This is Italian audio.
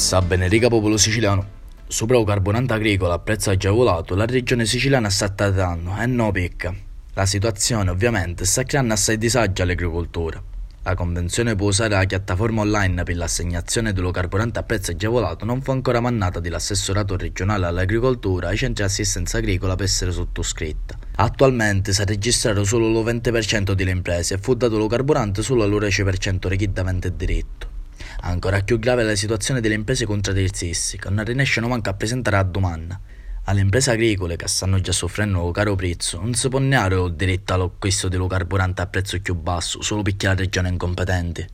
Sa bene riga popolo siciliano. Sopra un carburante agricolo a prezzo agevolato, la regione siciliana sta trattando e non picca. La situazione ovviamente sta creando assai disagio all'agricoltura. La convenzione può usare la piattaforma online per l'assegnazione dello carburante a prezzo agevolato non fu ancora mannata dall'assessorato regionale all'agricoltura ai centri di assistenza agricola per essere sottoscritta. Attualmente si è registrato solo il 20% delle imprese e fu dato lo carburante solo al 10% richiedamente il diritto. Ancora più grave è la situazione delle imprese contraddirizziste, che non riescono manco a presentare la domanda. Alle imprese agricole che stanno già soffrendo un caro prezzo non si può neanche il diritto all'acquisto dello carburante a prezzo più basso solo perché la regione è incompetente.